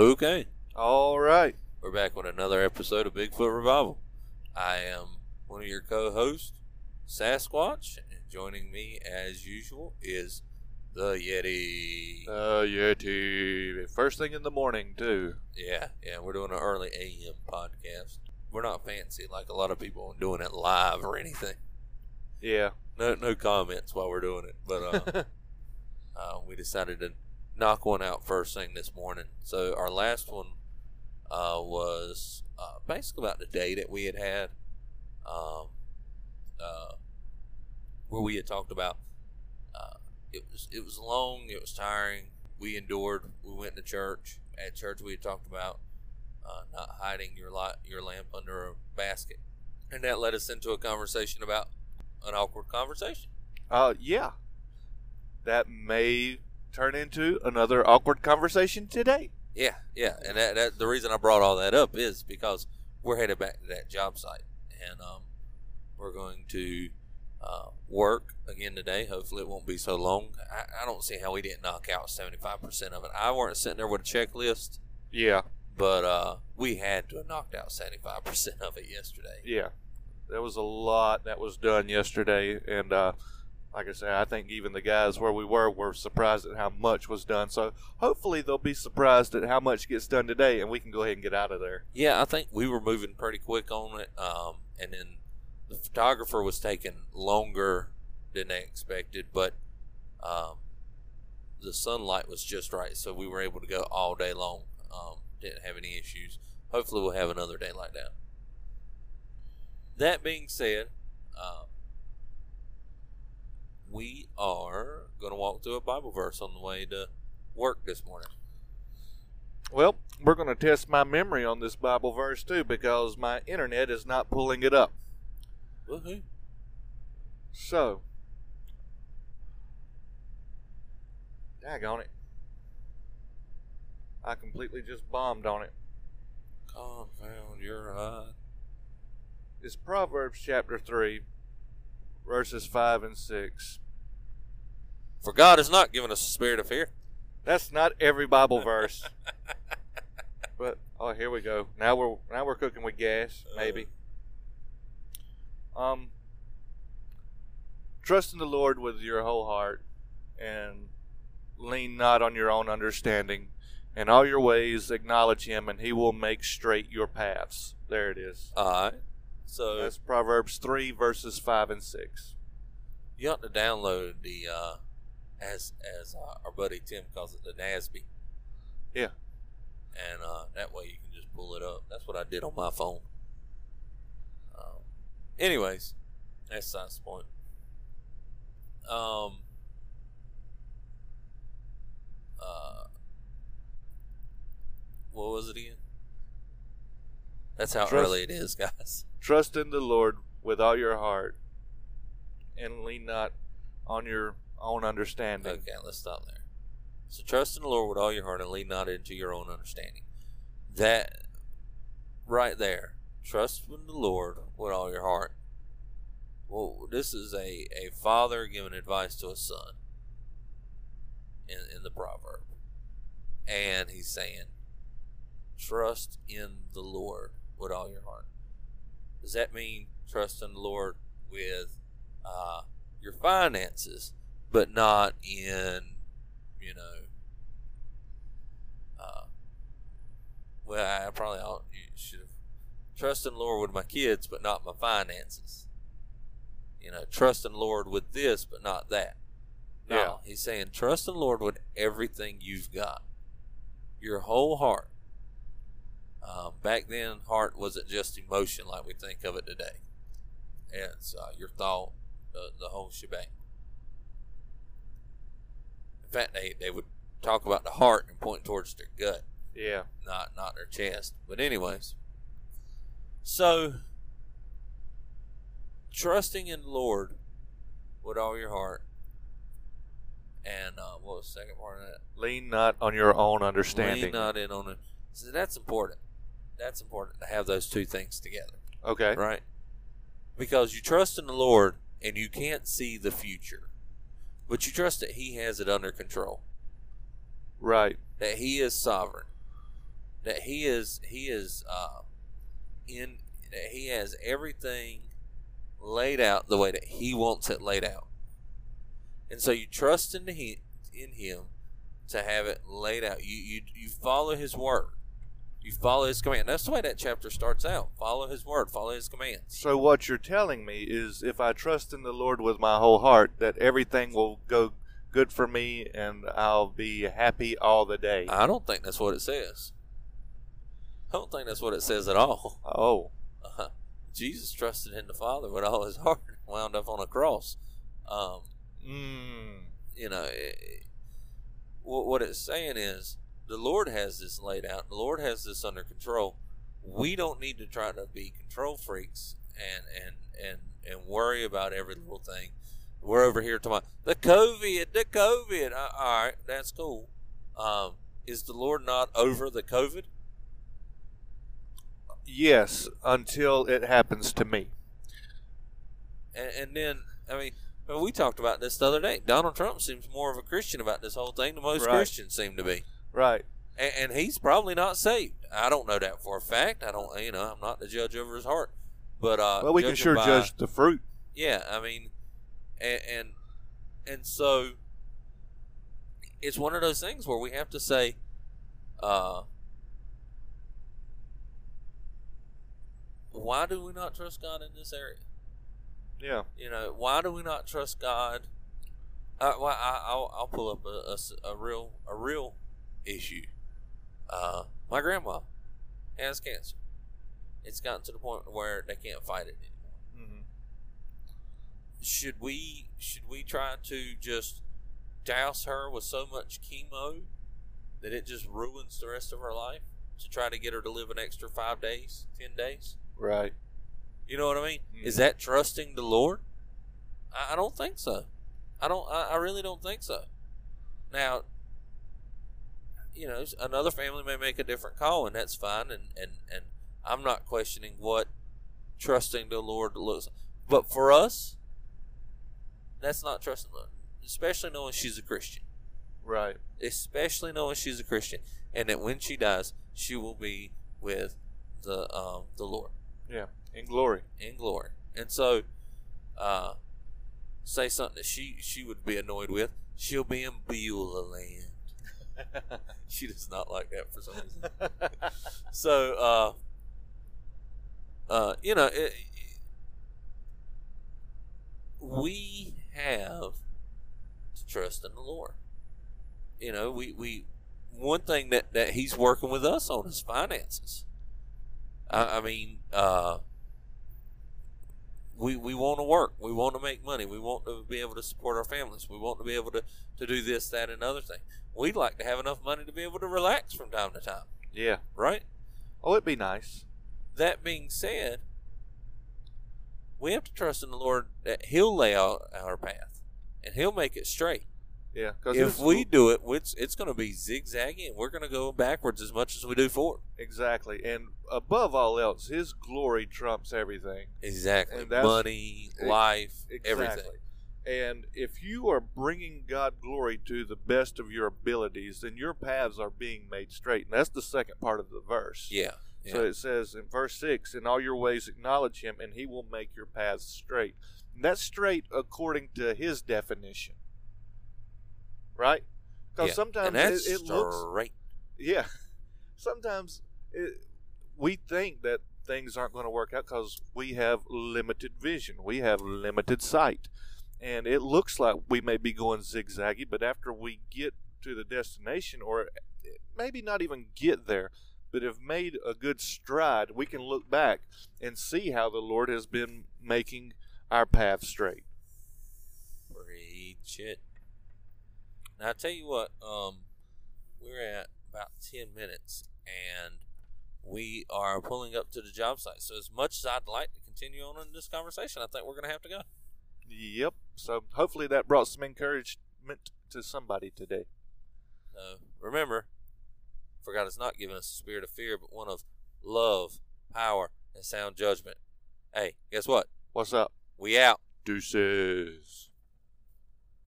Okay, All right. we're back with another episode of Bigfoot Revival. I am one of your co-hosts, Sasquatch, and joining me as usual is the Yeti. Uh, Yeti. First thing in the morning, too. yeah, yeah, we're doing an early AM podcast. We're not fancy like a lot of people doing it live or anything. Yeah. No, no comments while we're doing it, but uh, uh, we decided to knock one out first thing this morning. So our last one uh, was uh, basically about the day that we had had, um, uh, where we had talked about. Uh, it was it was long, it was tiring. We endured. We went to church. At church, we had talked about uh, not hiding your light, your lamp under a basket, and that led us into a conversation about an awkward conversation. Uh, yeah. That may turn into another awkward conversation today. Yeah, yeah, and that, that the reason I brought all that up is because we're headed back to that job site, and um, we're going to uh, work again today. Hopefully, it won't be so long. I, I don't see how we didn't knock out seventy five percent of it. I weren't sitting there with a checklist, Yeah. but uh, we had to have knocked out seventy five percent of it yesterday. Yeah. There was a lot that was done yesterday, and uh, like I said, I think even the guys where we were were surprised at how much was done. So hopefully they'll be surprised at how much gets done today, and we can go ahead and get out of there. Yeah, I think we were moving pretty quick on it, um, and then the photographer was taking longer than they expected, but um, the sunlight was just right, so we were able to go all day long. Um, didn't have any issues. Hopefully, we'll have another day like that. That being said, um, we are going to walk through a Bible verse on the way to work this morning. Well, we're going to test my memory on this Bible verse too because my internet is not pulling it up. Woohoo! So, daggone it. I completely just bombed on it. Confound your eye. It's Proverbs chapter 3, verses 5 and 6. For God has not given us a spirit of fear. That's not every Bible verse. but oh, here we go. Now we're now we're cooking with gas, maybe. Um trust in the Lord with your whole heart and lean not on your own understanding. In all your ways acknowledge him and he will make straight your paths. There it is. All right. So That's Proverbs 3 verses 5 and 6. you ought to download the, uh, as as uh, our buddy Tim calls it, the NASB, Yeah. and uh, that way you can just pull it up. That's what I did on my phone. Um, anyways, that's science point. Um. Uh. What was it again? That's how Trust- early it is, guys. Trust in the Lord with all your heart and lean not on your own understanding. Okay, let's stop there. So trust in the Lord with all your heart and lean not into your own understanding. That right there. Trust in the Lord with all your heart. Well, this is a, a father giving advice to a son in, in the proverb. And he's saying, trust in the Lord with all your heart. Does that mean trusting the Lord with uh, your finances, but not in, you know, uh, well, I probably ought, you should have trust in the Lord with my kids, but not my finances. You know, trust in the Lord with this, but not that. No, Yeah. he's saying trust in the Lord with everything you've got, your whole heart. Um, back then, heart wasn't just emotion like we think of it today. It's uh, your thought, the, the whole shebang. In fact, they, they would talk about the heart and point towards their gut, Yeah. not not their chest. But anyways, so trusting in the Lord with all your heart, and uh, what was the second part of that? Lean not on your own understanding. Lean not in on it. So that's important. That's important to have those two things together, Okay. right? Because you trust in the Lord and you can't see the future, but you trust that He has it under control, Right. that He is sovereign. that he is he is uh, in that he has everything laid out the way that he wants it laid out, and so you trust in him in him to have it laid out. You you you follow his word. You follow his command. That's the way that chapter starts out. Follow his word. Follow his commands. So what you're telling me is, if I trust in the Lord with my whole heart, that everything will go good for me, and I'll be happy all the day. I don't think that's what it says. I don't think that's what it says at all. Oh, Uh, Jesus trusted in the Father with all his heart, wound up on a cross. Um, mm. you know, it, what it's saying is the Lord has this laid out. The Lord has this under control. We don't need to try to be control freaks and and and and worry about every little thing. We're over here tomorrow. the COVID, the COVID. Uh, all right, that's cool. Um, is the Lord not over the COVID? yes, until it happens to me. And, and then, I mean, well, we talked about this the other day. Donald Trump seems more of a Christian about this whole thing than most Right. Christians seem to be. Right. and, and he's probably not saved. I don't know that for a fact. I don't, you know, I'm not the judge over his heart. But uh, Well, we can sure by- judge the fruit. Yeah, I mean, and, and and so it's one of those things where we have to say, uh, why do we not trust God in this area? Yeah. You know, why do we not trust God? Uh, well, I, I'll, I'll pull up a a real a real issue. Uh, my grandma has cancer. It's gotten to the point where they can't fight it anymore. hmm Should we should we try to just douse her with so much chemo that it just ruins the rest of her life to try to get her to live an extra five days, ten days? Right. You know what I mean? Is Mhm. that trusting the Lord? I, I don't think so. I don't. I, I really don't think so. Now, you know, another family may make a different call, and that's fine. And and and I'm not questioning what trusting the Lord looks. But for us, that's not trusting the Lord, especially knowing she's a Christian. Right. Especially knowing she's a Christian, and that when she dies, she will be with the um, the Lord Yeah. In glory. in glory. And so, uh, say something that she she would be annoyed with. She'll be in Beulah land. She does not like that for some reason. So, uh, uh, you know, it, we have to trust in the Lord. You know, we, we one thing that, that He's working with us on is finances. I, I mean, uh, we we want to work. We want to make money. We want to be able to support our families. We want to be able to, to do this, that, and other thing. We'd like to have enough money to be able to relax from time to time, yeah. right? Oh, it'd be nice. That being said, we have to trust in the Lord that He'll lay out our path and He'll make it straight. Yeah. If we do it, it's, it's going to be zigzagging. and we're going to go backwards as much as we do forward. exactly, and above all else, His glory trumps everything. Exactly. And that's- Money, life, everything. And if you are bringing God glory to the best of your abilities, then your paths are being made straight. And that's the second part of the verse. Yeah. yeah. So it says in verse 6 In all your ways acknowledge him, and he will make your paths straight. And that's straight according to his definition. Right? Because Yeah. sometimes it, it looks. straight. Yeah. Sometimes it, we think that things aren't going to work out because we have limited vision, we have limited sight. And it looks like we may be going zigzaggy, but after we get to the destination, or eh, maybe not even get there, but have made a good stride, we can look back and see how the Lord has been making our path straight. Preach it. Now I tell you what, um, we're at about ten minutes, and we are pulling up to the job site. So as much as I'd like to continue on in this conversation, I think we're going to have to go. Yep. So hopefully that brought some encouragement to somebody today. So remember, for God has not given us a spirit of fear, but one of love, power, and sound judgment. Hey, guess what? What's up? We out. Deuces.